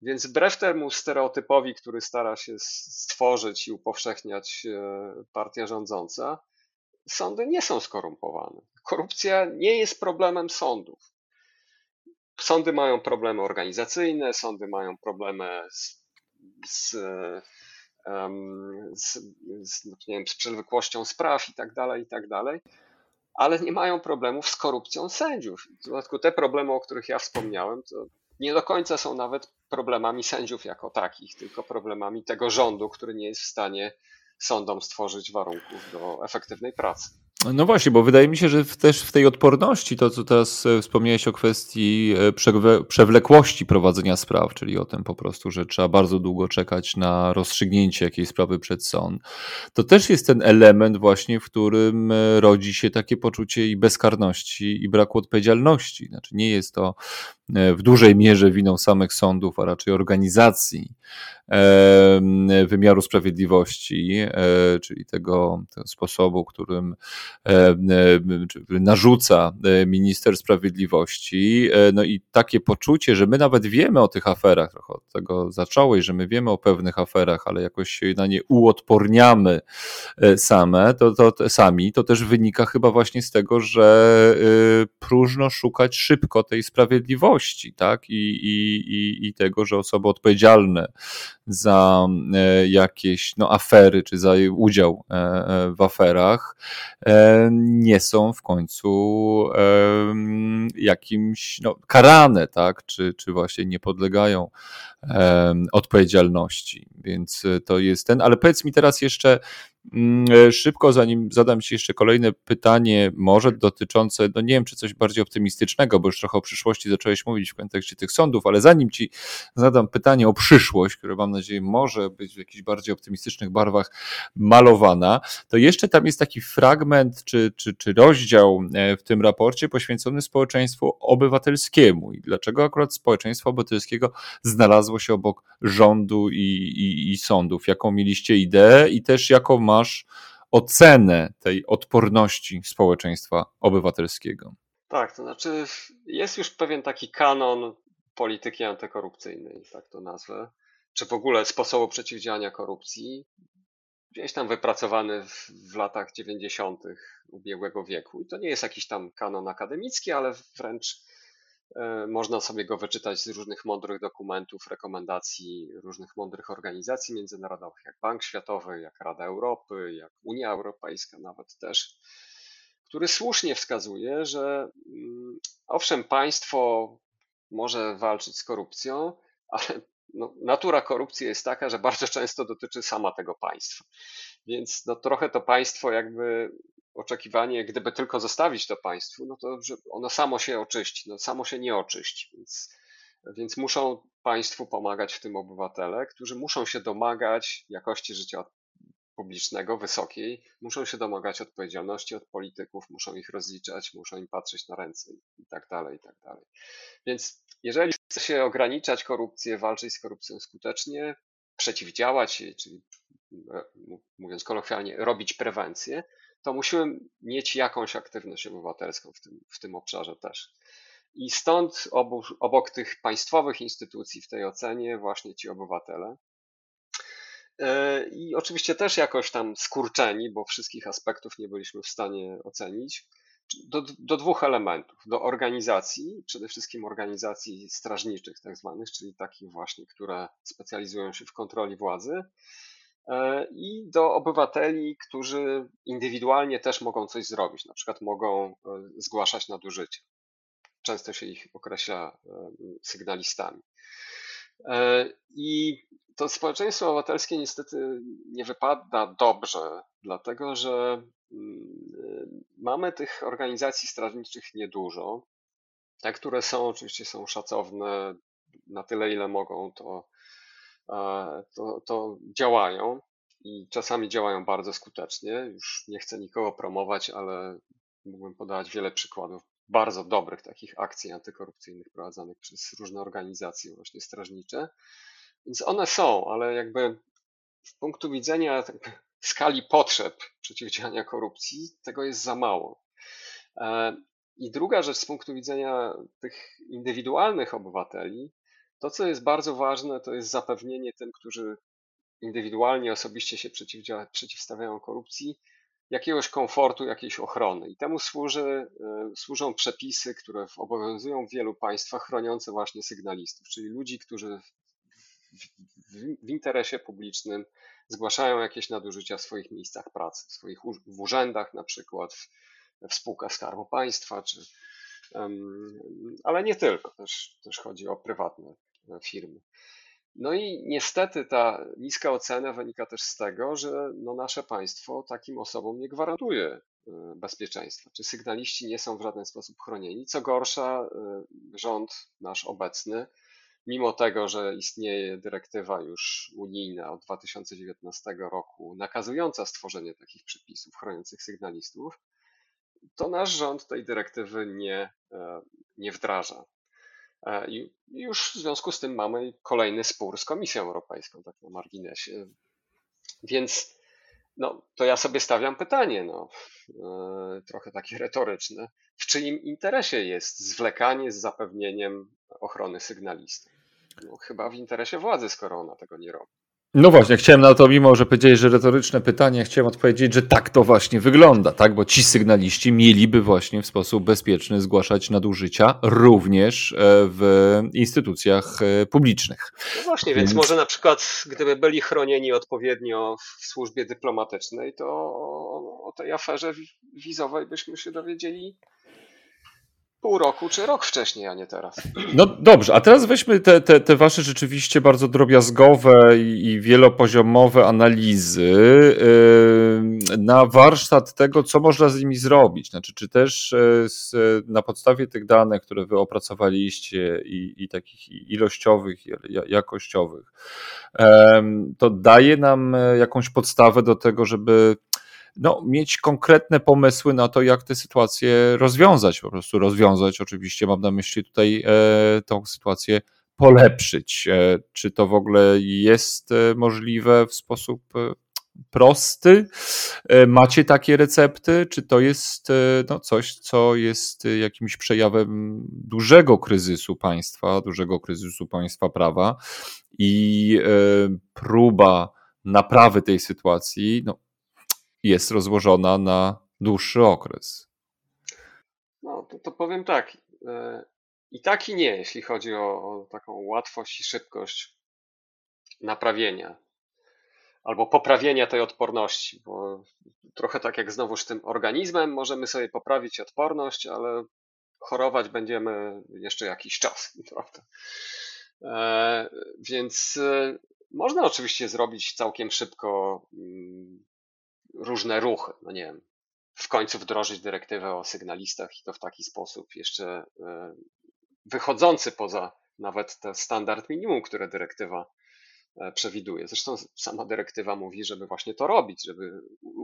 Speaker 3: Więc wbrew temu stereotypowi, który stara się stworzyć i upowszechniać e, partia rządząca, sądy nie są skorumpowane. Korupcja nie jest problemem sądów. Sądy mają problemy organizacyjne, sądy mają problemy z, z, z, z, nie wiem, z spraw i tak dalej, i tak dalej, ale nie mają problemów z korupcją sędziów. W dodatku te problemy, o których ja wspomniałem, to nie do końca są nawet problemami sędziów jako takich, tylko problemami tego rządu, który nie jest w stanie sądom stworzyć warunków do efektywnej pracy.
Speaker 2: No właśnie, bo wydaje mi się, że też w tej odporności, to co teraz e, wspomniałeś o kwestii e, przewlekłości prowadzenia spraw, czyli o tym po prostu, że trzeba bardzo długo czekać na rozstrzygnięcie jakiejś sprawy przed sąd, to też jest ten element właśnie, w którym e, rodzi się takie poczucie i bezkarności i braku odpowiedzialności. Znaczy nie jest to w dużej mierze winą samych sądów, a raczej organizacji wymiaru sprawiedliwości, czyli tego, tego sposobu, którym E, e, narzuca e, minister sprawiedliwości. No i takie poczucie, że my nawet wiemy o tych aferach, trochę od tego zacząłeś, że my wiemy o pewnych aferach, ale jakoś się na nie uodporniamy same, to, to, sami, to też wynika chyba właśnie z tego, że próżno szukać szybko tej sprawiedliwości, tak? I, i, i, i tego, że osoby odpowiedzialne za jakieś no, afery, czy za udział w aferach, nie są w końcu jakimś no, karane, tak? czy, czy właśnie nie podlegają odpowiedzialności. Więc to jest ten, ale powiedz mi teraz jeszcze, Mm, e, szybko, zanim zadam Ci jeszcze kolejne pytanie, może dotyczące, no nie wiem, czy coś bardziej optymistycznego, bo już trochę o przyszłości zacząłeś mówić w kontekście tych sądów, ale zanim Ci zadam pytanie o przyszłość, które mam nadzieję może być w jakichś bardziej optymistycznych barwach malowana, to jeszcze tam jest taki fragment czy, czy, czy rozdział e, w tym raporcie poświęcony społeczeństwu obywatelskiemu. I dlaczego akurat społeczeństwo obywatelskiego znalazło się obok rządu i, i, i sądów? Jaką mieliście ideę i też jaką ma masz ocenę tej odporności społeczeństwa obywatelskiego?
Speaker 3: Tak, to znaczy jest już pewien taki kanon polityki antykorupcyjnej, tak to nazwę, czy w ogóle sposobu przeciwdziałania korupcji, gdzieś tam wypracowany w, w latach 90. ubiegłego wieku. I to nie jest jakiś tam kanon akademicki, ale wręcz E, można sobie go wyczytać z różnych mądrych dokumentów, rekomendacji różnych mądrych organizacji międzynarodowych, jak Bank Światowy, jak Rada Europy, jak Unia Europejska nawet też, który słusznie wskazuje, że mm, owszem, państwo może walczyć z korupcją, ale no, natura korupcji jest taka, że bardzo często dotyczy sama tego państwa. Więc no, trochę to państwo jakby oczekiwanie, gdyby tylko zostawić to państwu, no to że ono samo się oczyści, no samo się nie oczyści, więc, więc muszą państwu pomagać w tym obywatele, którzy muszą się domagać jakości życia publicznego wysokiej, muszą się domagać odpowiedzialności od polityków, muszą ich rozliczać, muszą im patrzeć na ręce i tak dalej, i tak dalej. Więc jeżeli chce się ograniczać korupcję, walczyć z korupcją skutecznie, przeciwdziałać jej, czyli e, mówiąc kolokwialnie, robić prewencję, to musimy mieć jakąś aktywność obywatelską w tym, w tym obszarze też. I stąd obok, obok tych państwowych instytucji w tej ocenie właśnie ci obywatele. E, I oczywiście też jakoś tam skurczeni, bo wszystkich aspektów nie byliśmy w stanie ocenić, do, do dwóch elementów. Do organizacji, przede wszystkim organizacji strażniczych, tak zwanych, czyli takich właśnie, które specjalizują się w kontroli władzy, E, i do obywateli, którzy indywidualnie też mogą coś zrobić, na przykład mogą e, zgłaszać nadużycia. Często się ich określa sygnalistami. I to społeczeństwo obywatelskie niestety nie wypada dobrze, dlatego że mm, mamy tych organizacji strażniczych niedużo. Te, które są, oczywiście są szacowne na tyle, ile mogą, to to, to działają i czasami działają bardzo skutecznie. Już nie chcę nikogo promować, ale mógłbym podawać wiele przykładów bardzo dobrych takich akcji antykorupcyjnych prowadzonych przez różne organizacje właśnie strażnicze. Więc one są, ale jakby z punktu widzenia tak, skali potrzeb przeciwdziałania korupcji, tego jest za mało. E, I druga rzecz z punktu widzenia tych indywidualnych obywateli, to co jest bardzo ważne, to jest zapewnienie tym, którzy indywidualnie, osobiście się przeciwstawiają korupcji, jakiegoś komfortu, jakiejś ochrony. I temu służy, e, służą przepisy, które obowiązują w wielu państwach chroniące właśnie sygnalistów, czyli ludzi, którzy w, w interesie publicznym zgłaszają jakieś nadużycia w swoich miejscach pracy, w swoich w urzędach na przykład, w, w spółkach Skarbu Państwa, czy, ale nie tylko, też, też chodzi o prywatne e, firmy. No i niestety ta niska ocena wynika też z tego, że no nasze państwo takim osobom nie gwarantuje e, bezpieczeństwa. Czy sygnaliści nie są w żaden sposób chronieni? Co gorsza, e, rząd nasz obecny, mimo tego, że istnieje dyrektywa już unijna od 2019 roku nakazująca stworzenie takich przepisów chroniących sygnalistów, to nasz rząd tej dyrektywy nie, e, nie wdraża. E, I już w związku z tym mamy kolejny spór z Komisją Europejską, tak na marginesie. Więc no, to ja sobie stawiam pytanie, no, e, trochę takie retoryczne. W czyim interesie jest zwlekanie z zapewnieniem ochrony sygnalisty? No, chyba w interesie władzy, skoro ona tego nie robi.
Speaker 2: No właśnie, chciałem na to, mimo że powiedziałeś, że retoryczne pytanie, chciałem odpowiedzieć, że tak to właśnie wygląda, tak? Bo ci sygnaliści mieliby właśnie w sposób bezpieczny zgłaszać nadużycia również e, w instytucjach e, publicznych.
Speaker 3: No właśnie, więc, więc może na przykład, gdyby byli chronieni odpowiednio w służbie dyplomatycznej, to o tej aferze wizowej byśmy się dowiedzieli pół roku czy rok wcześniej, a nie teraz.
Speaker 2: No dobrze, a teraz weźmy te, te, te wasze rzeczywiście bardzo drobiazgowe i, wielopoziomowe analizy yy, na warsztat tego, co można z nimi zrobić. Znaczy, czy też yy, z, na podstawie tych danych, które wy opracowaliście i, i takich ilościowych, i jakościowych, to daje nam e, jakąś podstawę do tego, żeby no, mieć konkretne pomysły na to, jak tę sytuację rozwiązać. Po prostu rozwiązać, oczywiście mam na myśli tutaj e, tą sytuację polepszyć. E, czy to w ogóle jest e, możliwe w sposób e, prosty? E, macie takie recepty? Czy to jest no, coś, co jest jakimś przejawem dużego kryzysu państwa, dużego kryzysu państwa prawa i próba naprawy tej sytuacji no, jest rozłożona na dłuższy okres.
Speaker 3: No, to, to powiem tak. E, I tak i nie, jeśli chodzi o, o taką łatwość i szybkość naprawienia albo poprawienia tej odporności, bo trochę tak jak znowuż tym organizmem możemy sobie poprawić odporność, ale chorować będziemy jeszcze jakiś czas, prawda? E, więc e, można oczywiście zrobić całkiem szybko mm, różne ruchy. No nie wiem, w końcu wdrożyć dyrektywę o sygnalistach i to w taki sposób jeszcze e, wychodzący poza nawet ten standard minimum, które dyrektywa e, przewiduje. Zresztą sama dyrektywa mówi, żeby właśnie to robić, żeby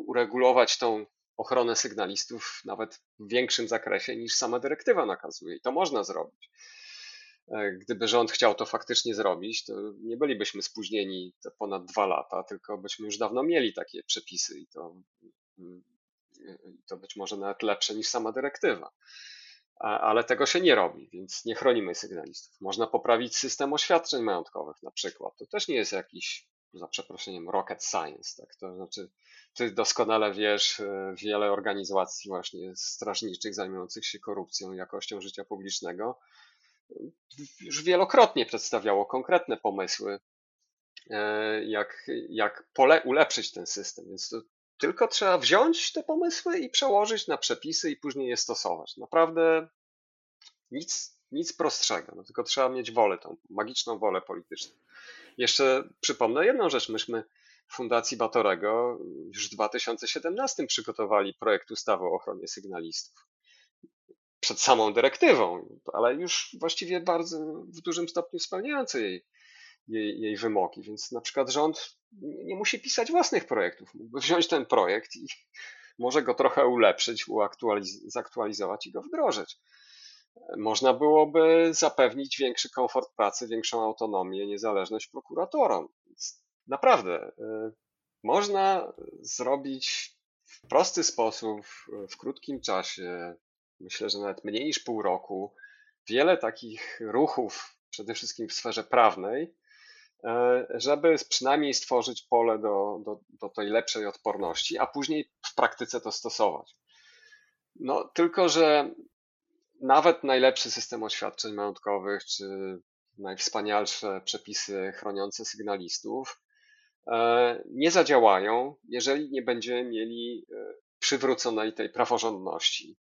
Speaker 3: uregulować tą ochronę sygnalistów nawet w większym zakresie niż sama dyrektywa nakazuje. I to można zrobić. E, gdyby rząd chciał to faktycznie zrobić, to nie bylibyśmy spóźnieni ponad dwa lata, tylko byśmy już dawno mieli takie przepisy i to, mm, to być może nawet lepsze niż sama dyrektywa. Ale tego się nie robi, więc nie chronimy sygnalistów. Można poprawić system oświadczeń majątkowych na przykład. To też nie jest jakiś, za przeproszeniem, rocket science. Tak? To znaczy, ty doskonale wiesz, e, wiele organizacji właśnie strażniczych zajmujących się korupcją i jakością życia publicznego już wielokrotnie przedstawiało konkretne pomysły, e, jak, jak pole, ulepszyć ten system. Więc tylko trzeba wziąć te pomysły i przełożyć na przepisy i później je stosować. Naprawdę nic, nic prostszego, no tylko trzeba mieć wolę, tą magiczną wolę polityczną. Jeszcze przypomnę jedną rzecz. Myśmy w Fundacji Batorego już w 2017 przygotowali projekt ustawy o ochronie sygnalistów przed samą dyrektywą, ale już właściwie bardzo w dużym stopniu spełniający jej, jej, jej wymogi. Więc na przykład rząd nie musi pisać własnych projektów. Mógłby wziąć ten projekt i może go trochę ulepszyć, uaktualiz- zaktualizować i go wdrożyć. Można byłoby zapewnić większy komfort pracy, większą autonomię, niezależność prokuratorom. Naprawdę, y, można zrobić w prosty sposób, w krótkim czasie, myślę, że nawet mniej niż pół roku, wiele takich ruchów, przede wszystkim w sferze prawnej, e, żeby przynajmniej stworzyć pole do, do, do tej lepszej odporności, a później w praktyce to stosować. No, tylko, że nawet najlepszy system oświadczeń majątkowych, czy najwspanialsze przepisy chroniące sygnalistów e, nie zadziałają, jeżeli nie będziemy mieli e, przywróconej tej praworządności.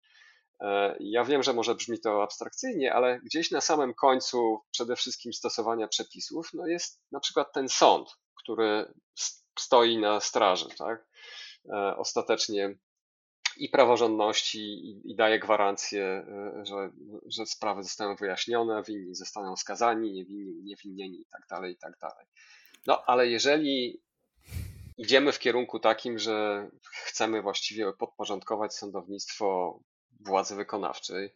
Speaker 3: E, ja wiem, że może brzmi to abstrakcyjnie, ale gdzieś na samym końcu przede wszystkim stosowania przepisów no jest na przykład ten sąd, który stoi na straży, tak? Ostatecznie i praworządności i, daje gwarancję, e, że, że sprawy zostaną wyjaśnione, winni zostaną skazani, niewinni uniewinnieni i tak dalej, i tak. No ale jeżeli idziemy w kierunku takim, że chcemy właściwie podporządkować sądownictwo władzy wykonawczej,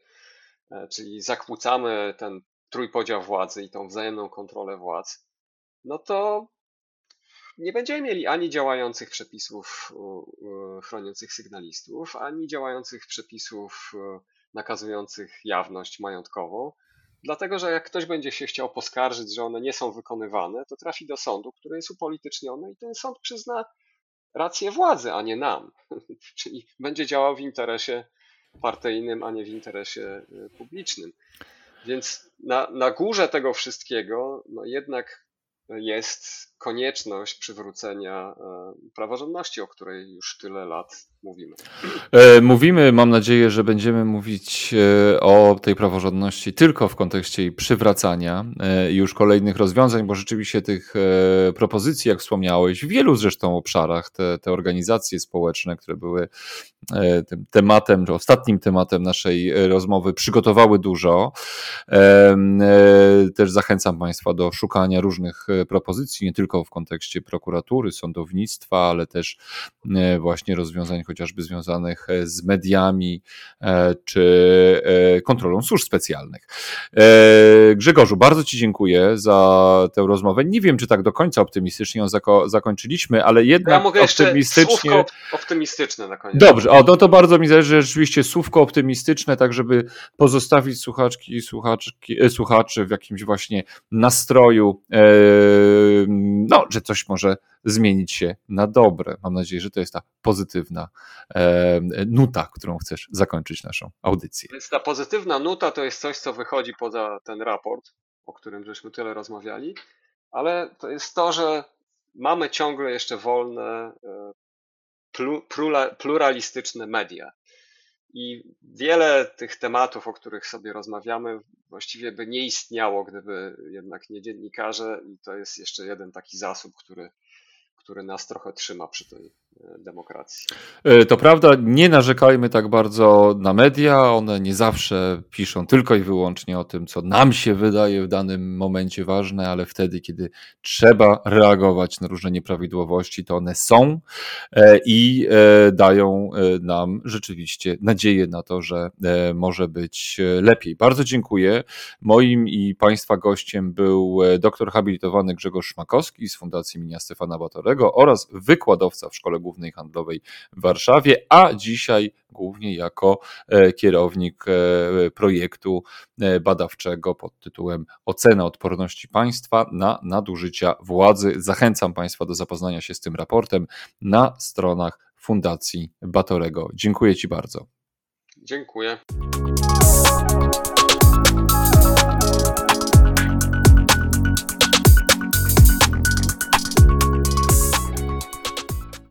Speaker 3: e, czyli zakłócamy ten trójpodział władzy i tą wzajemną kontrolę władz, no to nie będziemy mieli ani działających przepisów chroniących sygnalistów, ani działających przepisów nakazujących jawność majątkową, dlatego że jak ktoś będzie się chciał poskarżyć, że one nie są wykonywane, to trafi do sądu, który jest upolityczniony i ten sąd przyzna rację władzy, a nie nam. Czyli będzie działał w interesie partyjnym, a nie w interesie y, publicznym. Więc na, na górze tego wszystkiego, no jednak jest konieczność przywrócenia e, praworządności, o której już tyle lat mówimy.
Speaker 2: E, mówimy, mam nadzieję, że będziemy mówić e, o tej praworządności tylko w kontekście jej przywracania i już kolejnych rozwiązań, bo rzeczywiście tych propozycji, jak wspomniałeś, w wielu zresztą obszarach te, te organizacje społeczne, które były tym tematem, czy ostatnim tematem naszej rozmowy, przygotowały dużo. Też zachęcam Państwa do szukania różnych propozycji, nie tylko w kontekście prokuratury, sądownictwa, ale też e, właśnie rozwiązań chociażby związanych e, z mediami e, czy kontrolą służb specjalnych. Grzegorzu, bardzo Ci dziękuję za tę rozmowę. Nie wiem, czy tak do końca optymistycznie ją zako- zakończyliśmy, ale jednak ja mogę optymistycznie.
Speaker 3: optymistyczne na koniec.
Speaker 2: Dobrze, o, no to bardzo mi zależy, że rzeczywiście słówko optymistyczne, tak żeby pozostawić słuchaczki i słuchaczki, słuchaczy w jakimś właśnie nastroju no, że coś może zmienić się na dobre. Mam nadzieję, że to jest ta pozytywna e, nuta, którą chcesz zakończyć naszą audycję.
Speaker 3: Więc ta pozytywna nuta to jest coś, co wychodzi poza ten raport, o którym żeśmy tyle rozmawiali, ale to jest to, że mamy ciągle jeszcze wolne, e, pluralistyczne media. I wiele tych tematów, o których sobie rozmawiamy, właściwie by nie istniało, gdyby jednak nie dziennikarze, i to jest jeszcze jeden taki zasób, który, który nas trochę trzyma przy tej demokracji.
Speaker 2: E, to prawda, nie narzekajmy tak bardzo na media. One nie zawsze piszą tylko i wyłącznie o tym, co nam się wydaje w danym momencie ważne, ale wtedy, kiedy trzeba reagować na różne nieprawidłowości, to one są e, i e, dają nam rzeczywiście nadzieję na to, że może być lepiej. Bardzo dziękuję. Moim i Państwa gościem był doktor habilitowany Grzegorz Szmakowski z Fundacji Minia Stefana Batorego oraz wykładowca w Szkole Głównej Handlowej w Warszawie, a dzisiaj głównie jako e, kierownik e, projektu e, badawczego pod tytułem Ocena odporności państwa na nadużycia władzy. Zachęcam Państwa do zapoznania się z tym raportem na stronach Fundacji Batorego. Dziękuję Ci bardzo.
Speaker 3: Dziękuję.